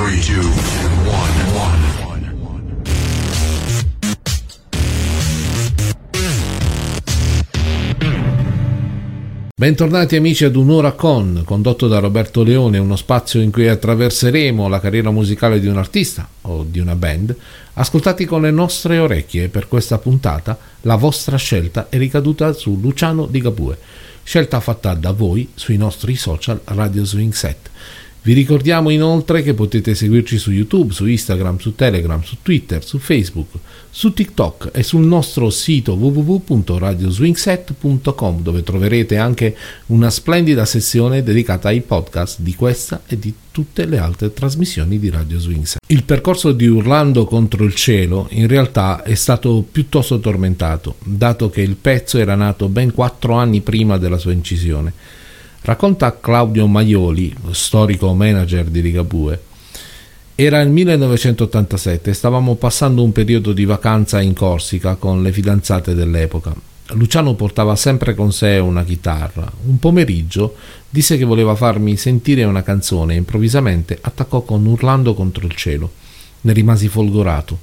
three, two, one, one. Bentornati amici ad Un'ora con, condotto da Roberto Leone, uno spazio in cui attraverseremo la carriera musicale di un artista o di una band, ascoltati con le nostre orecchie. Per questa puntata la vostra scelta è ricaduta su Luciano Di Gabue, scelta fatta da voi sui nostri social Radio Swing Set. Vi ricordiamo inoltre che potete seguirci su YouTube, su Instagram, su Telegram, su Twitter, su Facebook, su TikTok e sul nostro sito www.radioswingset.com dove troverete anche una splendida sezione dedicata ai podcast di questa e di tutte le altre trasmissioni di Radio Swingset. Il percorso di Urlando contro il cielo in realtà è stato piuttosto tormentato, dato che il pezzo era nato ben quattro anni prima della sua incisione Racconta Claudio Maioli, storico manager di Ligabue. Era il 1987 e stavamo passando un periodo di vacanza in Corsica con le fidanzate dell'epoca. Luciano portava sempre con sé una chitarra. Un pomeriggio disse che voleva farmi sentire una canzone e improvvisamente attaccò con Urlando contro il cielo. Ne rimasi folgorato.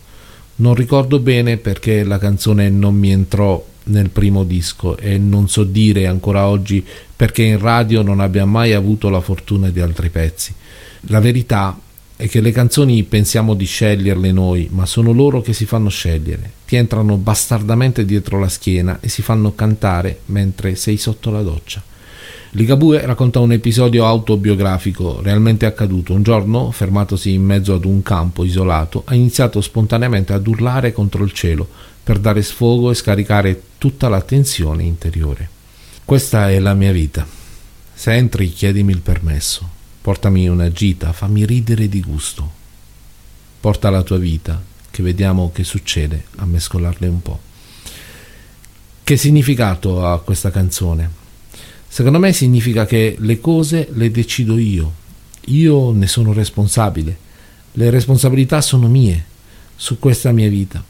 Non ricordo bene perché la canzone non mi entrò nel primo disco e non so dire ancora oggi perché in radio non abbia mai avuto la fortuna di altri pezzi. La verità è che le canzoni pensiamo di sceglierle noi, ma sono loro che si fanno scegliere. Ti entrano bastardamente dietro la schiena e si fanno cantare mentre sei sotto la doccia. Ligabue racconta un episodio autobiografico realmente accaduto. Un giorno, fermatosi in mezzo ad un campo isolato, ha iniziato spontaneamente ad urlare contro il cielo per dare sfogo e scaricare tutta la tensione interiore. Questa è la mia vita. Se entri chiedimi il permesso, portami una gita, fammi ridere di gusto. Porta la tua vita, che vediamo che succede a mescolarle un po'. Che significato ha questa canzone? Secondo me significa che le cose le decido io, io ne sono responsabile, le responsabilità sono mie su questa mia vita.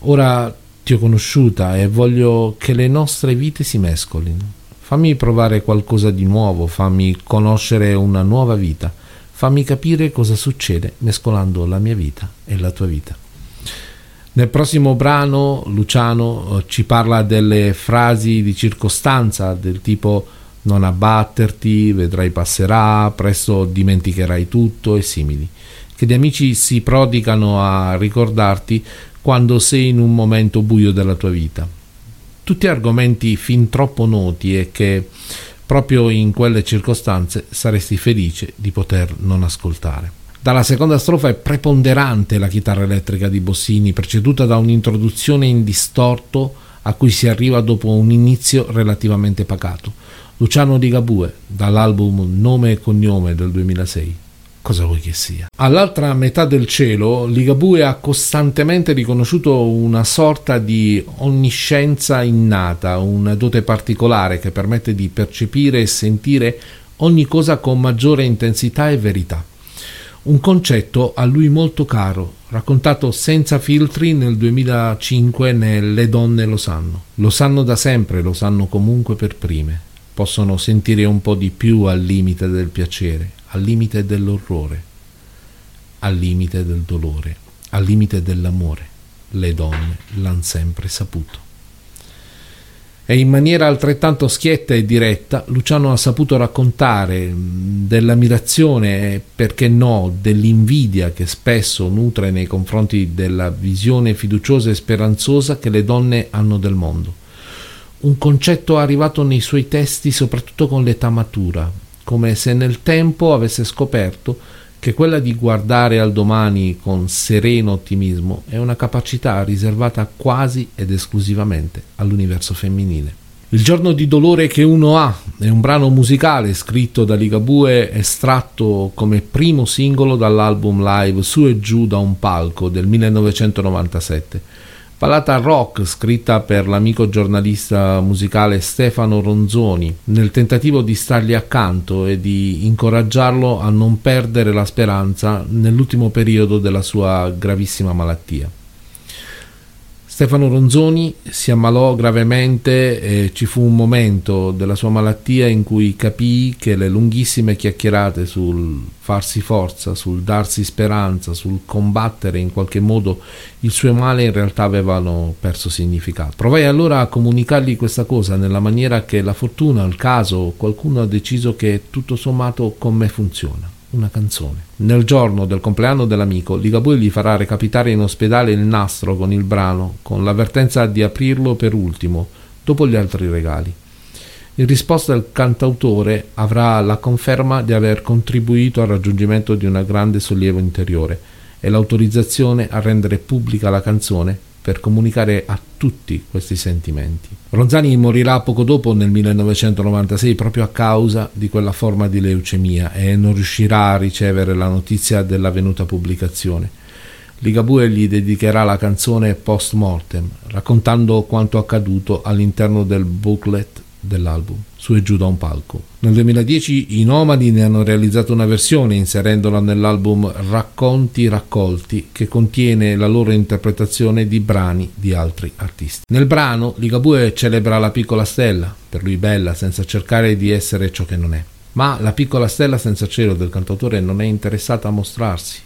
Ora ti ho conosciuta e voglio che le nostre vite si mescolino. Fammi provare qualcosa di nuovo, fammi conoscere una nuova vita, fammi capire cosa succede mescolando la mia vita e la tua vita. Nel prossimo brano Luciano eh, ci parla delle frasi di circostanza del tipo non abbatterti, vedrai passerà, presto dimenticherai tutto e simili, che gli amici si prodigano a ricordarti quando sei in un momento buio della tua vita. Tutti argomenti fin troppo noti e che proprio in quelle circostanze saresti felice di poter non ascoltare. Dalla seconda strofa è preponderante la chitarra elettrica di Bossini, preceduta da un'introduzione in distorto a cui si arriva dopo un inizio relativamente pacato. Luciano Di Gabue, dall'album Nome e Cognome del 2006 cosa vuoi che sia. All'altra metà del cielo, Ligabue ha costantemente riconosciuto una sorta di onniscienza innata, una dote particolare che permette di percepire e sentire ogni cosa con maggiore intensità e verità. Un concetto a lui molto caro, raccontato senza filtri nel 2005 nelle donne lo sanno. Lo sanno da sempre, lo sanno comunque per prime. Possono sentire un po' di più al limite del piacere, al limite dell'orrore, al limite del dolore, al limite dell'amore. Le donne l'hanno sempre saputo. E in maniera altrettanto schietta e diretta Luciano ha saputo raccontare dell'ammirazione e perché no dell'invidia che spesso nutre nei confronti della visione fiduciosa e speranzosa che le donne hanno del mondo. Un concetto arrivato nei suoi testi soprattutto con l'età matura, come se nel tempo avesse scoperto che quella di guardare al domani con sereno ottimismo è una capacità riservata quasi ed esclusivamente all'universo femminile. Il giorno di dolore che uno ha è un brano musicale scritto da Ligabue estratto come primo singolo dall'album live Su e giù da un palco del 1997 Ballata rock scritta per l'amico giornalista musicale Stefano Ronzoni nel tentativo di stargli accanto e di incoraggiarlo a non perdere la speranza nell'ultimo periodo della sua gravissima malattia. Stefano Ronzoni si ammalò gravemente e ci fu un momento della sua malattia in cui capì che le lunghissime chiacchierate sul farsi forza, sul darsi speranza, sul combattere in qualche modo il suo male in realtà avevano perso significato. Provai allora a comunicargli questa cosa nella maniera che la fortuna, il caso, qualcuno ha deciso che tutto sommato con me funziona una canzone. Nel giorno del compleanno dell'amico, Ligabue gli farà recapitare in ospedale il nastro con il brano, con l'avvertenza di aprirlo per ultimo, dopo gli altri regali. In risposta il cantautore avrà la conferma di aver contribuito al raggiungimento di un grande sollievo interiore e l'autorizzazione a rendere pubblica la canzone per comunicare a tutti questi sentimenti. Ronzani morirà poco dopo nel 1996 proprio a causa di quella forma di leucemia e non riuscirà a ricevere la notizia dell'avvenuta pubblicazione. Ligabue gli dedicherà la canzone post mortem, raccontando quanto accaduto all'interno del booklet dell'album, su e giù da un palco. Nel 2010 i Nomadi ne hanno realizzato una versione inserendola nell'album Racconti raccolti che contiene la loro interpretazione di brani di altri artisti. Nel brano Ligabue celebra la piccola stella, per lui bella, senza cercare di essere ciò che non è. Ma la piccola stella senza cielo del cantautore non è interessata a mostrarsi,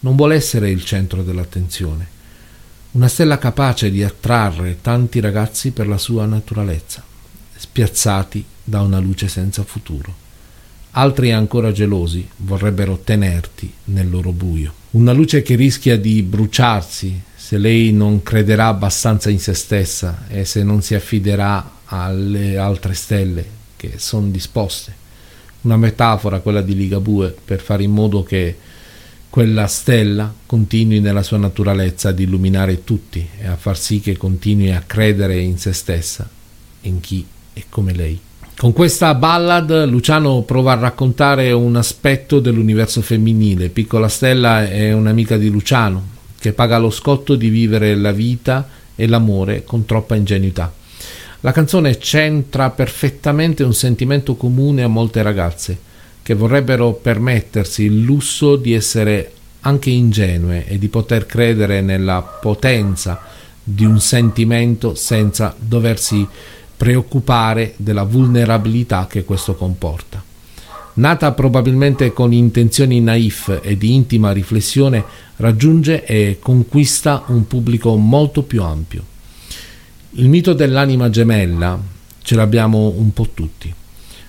non vuole essere il centro dell'attenzione. Una stella capace di attrarre tanti ragazzi per la sua naturalezza spiazzati da una luce senza futuro. Altri ancora gelosi vorrebbero tenerti nel loro buio. Una luce che rischia di bruciarsi se lei non crederà abbastanza in se stessa e se non si affiderà alle altre stelle che sono disposte. Una metafora quella di Ligabue per fare in modo che quella stella continui nella sua naturalezza ad illuminare tutti e a far sì che continui a credere in se stessa, in chi e come lei. Con questa ballad Luciano prova a raccontare un aspetto dell'universo femminile. Piccola Stella è un'amica di Luciano che paga lo scotto di vivere la vita e l'amore con troppa ingenuità. La canzone centra perfettamente un sentimento comune a molte ragazze che vorrebbero permettersi il lusso di essere anche ingenue e di poter credere nella potenza di un sentimento senza doversi preoccupare della vulnerabilità che questo comporta. Nata probabilmente con intenzioni naif e di intima riflessione, raggiunge e conquista un pubblico molto più ampio. Il mito dell'anima gemella ce l'abbiamo un po' tutti.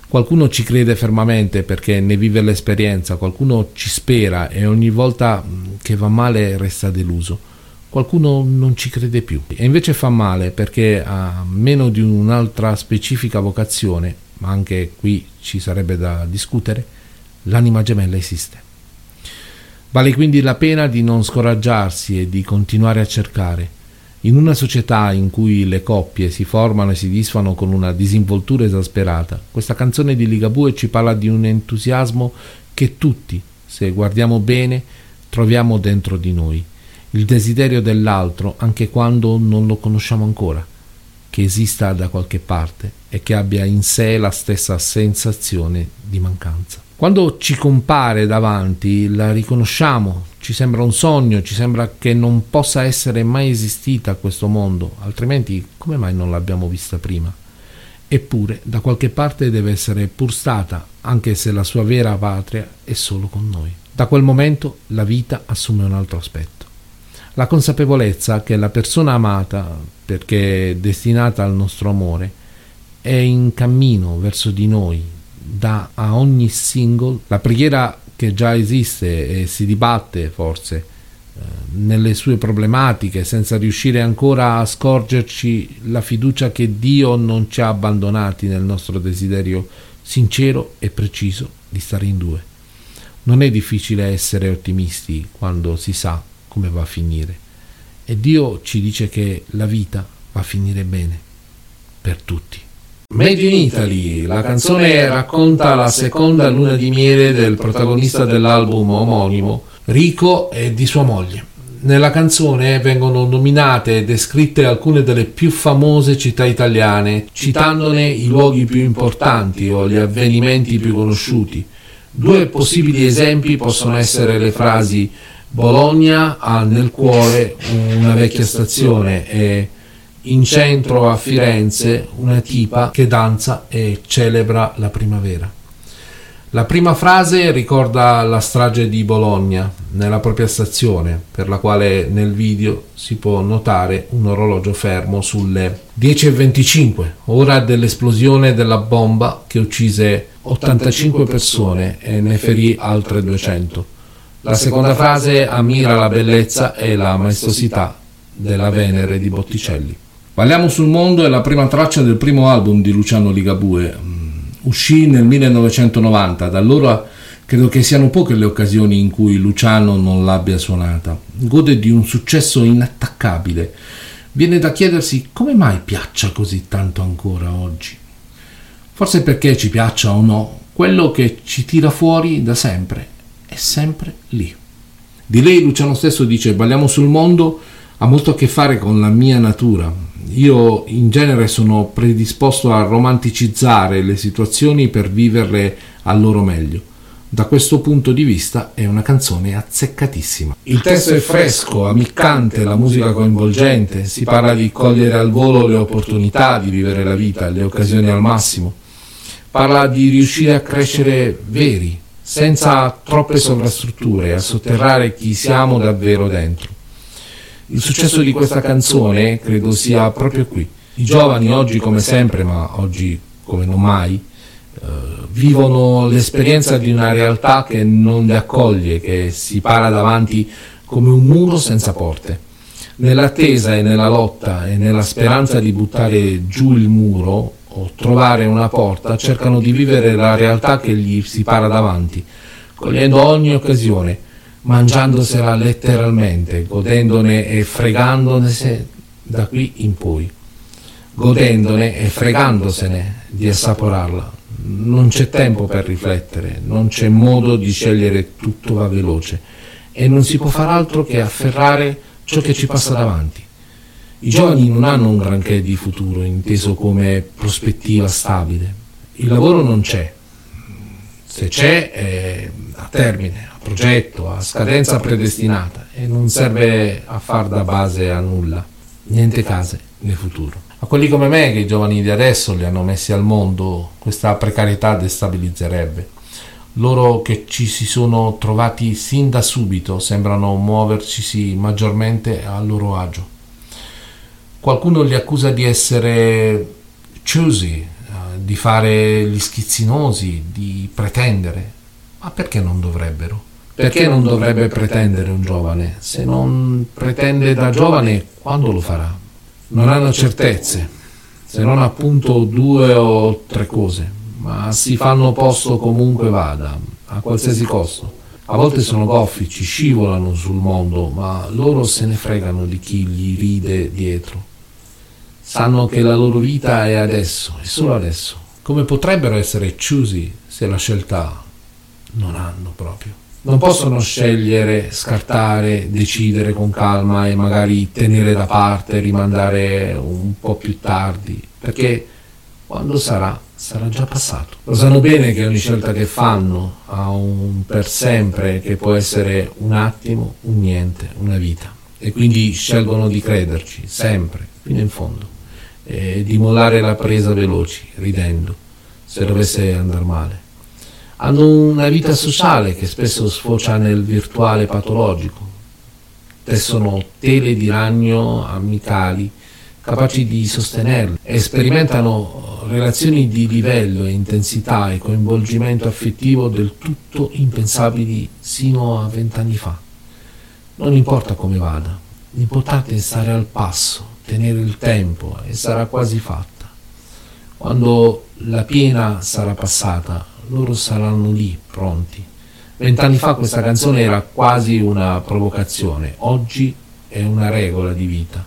Qualcuno ci crede fermamente perché ne vive l'esperienza, qualcuno ci spera e ogni volta che va male resta deluso qualcuno non ci crede più e invece fa male perché a meno di un'altra specifica vocazione, ma anche qui ci sarebbe da discutere, l'anima gemella esiste. Vale quindi la pena di non scoraggiarsi e di continuare a cercare. In una società in cui le coppie si formano e si disfano con una disinvoltura esasperata, questa canzone di Ligabue ci parla di un entusiasmo che tutti, se guardiamo bene, troviamo dentro di noi il desiderio dell'altro anche quando non lo conosciamo ancora, che esista da qualche parte e che abbia in sé la stessa sensazione di mancanza. Quando ci compare davanti la riconosciamo, ci sembra un sogno, ci sembra che non possa essere mai esistita questo mondo, altrimenti come mai non l'abbiamo vista prima? Eppure da qualche parte deve essere pur stata, anche se la sua vera patria è solo con noi. Da quel momento la vita assume un altro aspetto la consapevolezza che la persona amata, perché è destinata al nostro amore, è in cammino verso di noi, dà a ogni singolo la preghiera che già esiste e si dibatte forse eh, nelle sue problematiche senza riuscire ancora a scorgerci la fiducia che Dio non ci ha abbandonati nel nostro desiderio sincero e preciso di stare in due. Non è difficile essere ottimisti quando si sa come va a finire. E Dio ci dice che la vita va a finire bene per tutti. Made in Italy, la canzone racconta la seconda luna di miele del protagonista dell'album omonimo, Rico e di sua moglie. Nella canzone vengono nominate e descritte alcune delle più famose città italiane, citandone i luoghi più importanti o gli avvenimenti più conosciuti. Due possibili esempi possono essere le frasi Bologna ha nel cuore una vecchia stazione e in centro a Firenze una tipa che danza e celebra la primavera. La prima frase ricorda la strage di Bologna nella propria stazione, per la quale nel video si può notare un orologio fermo sulle 10.25, ora dell'esplosione della bomba che uccise 85 persone e ne ferì altre 200. La seconda frase ammira la bellezza e la maestosità della Venere di Botticelli. Balliamo sul mondo è la prima traccia del primo album di Luciano Ligabue, uscì nel 1990, da allora credo che siano poche le occasioni in cui Luciano non l'abbia suonata. Gode di un successo inattaccabile. Viene da chiedersi come mai piaccia così tanto ancora oggi. Forse perché ci piaccia o no, quello che ci tira fuori da sempre è sempre lì. Di lei Luciano stesso dice balliamo sul mondo ha molto a che fare con la mia natura, io in genere sono predisposto a romanticizzare le situazioni per viverle al loro meglio. Da questo punto di vista è una canzone azzeccatissima. Il testo è fresco, ammiccante, la musica coinvolgente, si parla di cogliere al volo le opportunità, di vivere la vita, le occasioni al massimo. Parla di riuscire a crescere veri, senza troppe sovrastrutture, a sotterrare chi siamo davvero dentro. Il successo di questa canzone credo sia proprio qui. I giovani oggi come sempre, ma oggi come non mai, eh, vivono l'esperienza di una realtà che non li accoglie, che si para davanti come un muro senza porte. Nell'attesa e nella lotta e nella speranza di buttare giù il muro o trovare una porta, cercano di vivere la realtà che gli si para davanti, cogliendo ogni occasione mangiandosela letteralmente, godendone e fregandone da qui in poi, godendone e fregandosene di assaporarla. Non c'è tempo per riflettere, non c'è modo di scegliere, tutto va veloce e non si può far altro che afferrare ciò che ci passa davanti. I giovani non hanno un granché di futuro inteso come prospettiva stabile. Il lavoro non c'è, se c'è è a termine, progetto, a scadenza predestinata e non serve a far da base a nulla, niente case nel futuro. A quelli come me, che i giovani di adesso li hanno messi al mondo, questa precarietà destabilizzerebbe. Loro che ci si sono trovati sin da subito sembrano muovercisi maggiormente a loro agio. Qualcuno li accusa di essere choosy, eh, di fare gli schizzinosi, di pretendere. Ma perché non dovrebbero? Perché non dovrebbe pretendere un giovane? Se non pretende da giovane, quando lo farà? Non hanno certezze, se non appunto due o tre cose, ma si fanno posto comunque vada, a qualsiasi costo. A volte sono goffi, ci scivolano sul mondo, ma loro se ne fregano di chi gli ride dietro. Sanno che la loro vita è adesso, e solo adesso. Come potrebbero essere choosy se la scelta non hanno proprio? non possono scegliere, scartare, decidere con calma e magari tenere da parte, rimandare un po' più tardi, perché quando sarà, sarà già passato. Lo sanno bene che ogni scelta che fanno ha un per sempre che può essere un attimo, un niente, una vita. E quindi scelgono di crederci, sempre, fino in fondo, e di mollare la presa veloci, ridendo, se dovesse andare male hanno una vita sociale che spesso sfocia nel virtuale patologico. Tessono tele di ragno amicali capaci di sostenerli e sperimentano relazioni di livello e intensità e coinvolgimento affettivo del tutto impensabili sino a vent'anni fa. Non importa come vada, l'importante è stare al passo, tenere il tempo e sarà quasi fatta. Quando la piena sarà passata, loro saranno lì, pronti. Vent'anni fa questa canzone era quasi una provocazione, oggi è una regola di vita.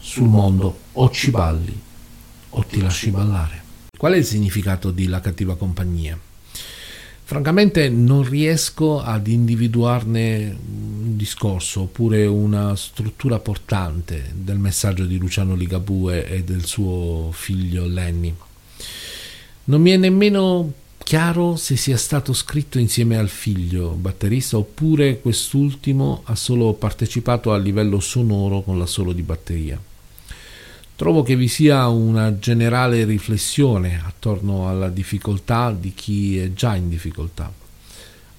Sul mondo o ci balli o ti lasci ballare. Qual è il significato di La cattiva compagnia? Francamente non riesco ad individuarne un discorso oppure una struttura portante del messaggio di Luciano Ligabue e del suo figlio Lenny. Non mi è nemmeno chiaro se sia stato scritto insieme al figlio, batterista, oppure quest'ultimo ha solo partecipato a livello sonoro con l'assolo di batteria. Trovo che vi sia una generale riflessione attorno alla difficoltà di chi è già in difficoltà.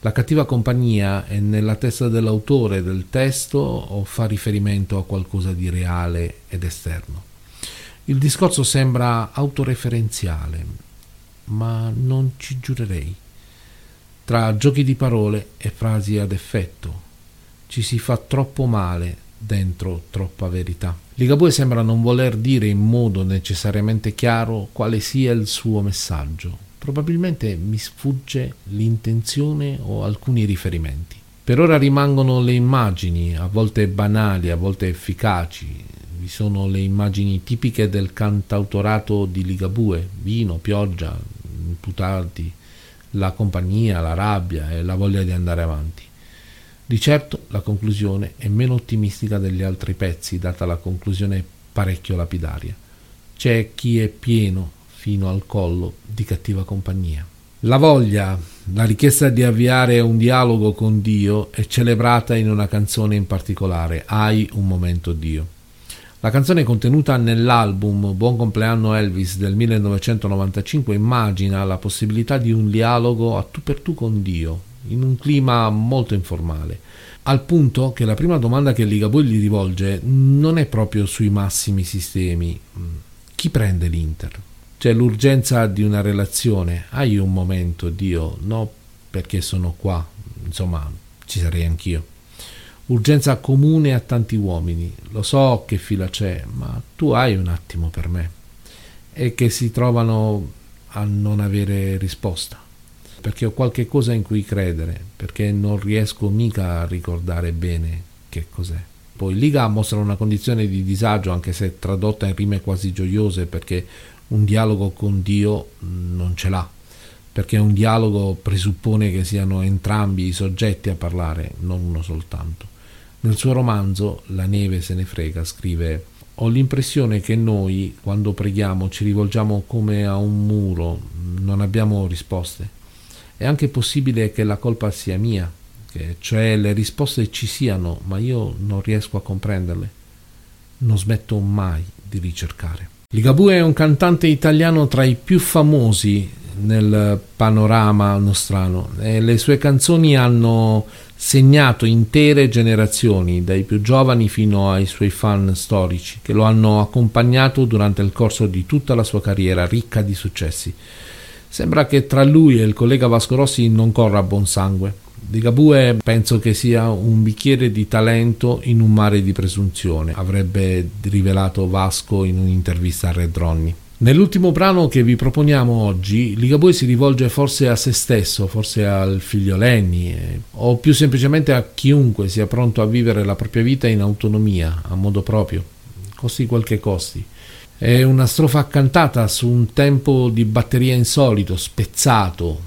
La cattiva compagnia è nella testa dell'autore del testo o fa riferimento a qualcosa di reale ed esterno. Il discorso sembra autoreferenziale, ma non ci giurerei. Tra giochi di parole e frasi ad effetto ci si fa troppo male dentro troppa verità. Ligabue sembra non voler dire in modo necessariamente chiaro quale sia il suo messaggio. Probabilmente mi sfugge l'intenzione o alcuni riferimenti. Per ora rimangono le immagini, a volte banali, a volte efficaci. Vi sono le immagini tipiche del cantautorato di Ligabue, vino, pioggia, imputati la compagnia, la rabbia e la voglia di andare avanti. Di certo la conclusione è meno ottimistica degli altri pezzi, data la conclusione parecchio lapidaria. C'è chi è pieno fino al collo di cattiva compagnia. La voglia, la richiesta di avviare un dialogo con Dio è celebrata in una canzone in particolare, Hai un momento Dio. La canzone contenuta nell'album Buon compleanno Elvis del 1995 immagina la possibilità di un dialogo a tu per tu con Dio, in un clima molto informale, al punto che la prima domanda che Ligabue gli rivolge non è proprio sui massimi sistemi. Chi prende l'Inter? C'è l'urgenza di una relazione. Hai un momento, Dio? No, perché sono qua. Insomma, ci sarei anch'io urgenza comune a tanti uomini. Lo so che fila c'è, ma tu hai un attimo per me. E che si trovano a non avere risposta. Perché ho qualche cosa in cui credere, perché non riesco mica a ricordare bene che cos'è. Poi Liga mostra una condizione di disagio, anche se tradotta in rime quasi gioiose, perché un dialogo con Dio non ce l'ha perché un dialogo presuppone che siano entrambi i soggetti a parlare, non uno soltanto. Nel suo romanzo La neve se ne frega scrive ho l'impressione che noi, quando preghiamo, ci rivolgiamo come a un muro, non abbiamo risposte. È anche possibile che la colpa sia mia, che cioè le risposte ci siano, ma io non riesco a comprenderle. Non smetto mai di ricercare. Ligabue è un cantante italiano tra i più famosi nel panorama nostrano e le sue canzoni hanno segnato intere generazioni, dai più giovani fino ai suoi fan storici, che lo hanno accompagnato durante il corso di tutta la sua carriera ricca di successi. Sembra che tra lui e il collega Vasco Rossi non corra buon sangue. Di Gabue penso che sia un bicchiere di talento in un mare di presunzione, avrebbe rivelato Vasco in un'intervista a Red Ronnie. Nell'ultimo brano che vi proponiamo oggi, Ligabue si rivolge forse a se stesso, forse al figlio Lenny, eh, o più semplicemente a chiunque sia pronto a vivere la propria vita in autonomia, a modo proprio, costi quel che costi. È una strofa cantata su un tempo di batteria insolito, spezzato,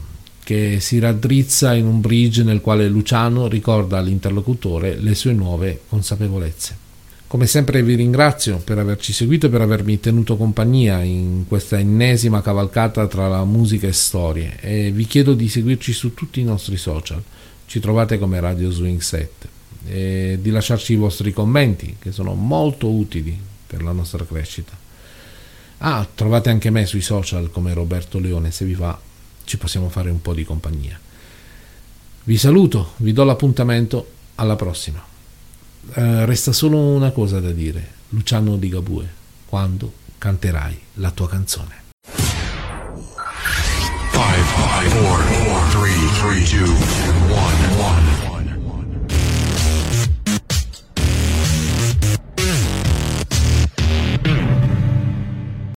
che si raddrizza in un bridge nel quale Luciano ricorda all'interlocutore le sue nuove consapevolezze. Come sempre vi ringrazio per averci seguito e per avermi tenuto compagnia in questa ennesima cavalcata tra la musica e storie e vi chiedo di seguirci su tutti i nostri social. Ci trovate come Radio Swing 7 e di lasciarci i vostri commenti che sono molto utili per la nostra crescita. Ah, trovate anche me sui social come Roberto Leone, se vi va ci possiamo fare un po' di compagnia. Vi saluto, vi do l'appuntamento, alla prossima. Eh, resta solo una cosa da dire, Luciano di Gabue, quando canterai la tua canzone. 5, 5, 4, 4, 3, 3, 2, 1, 1.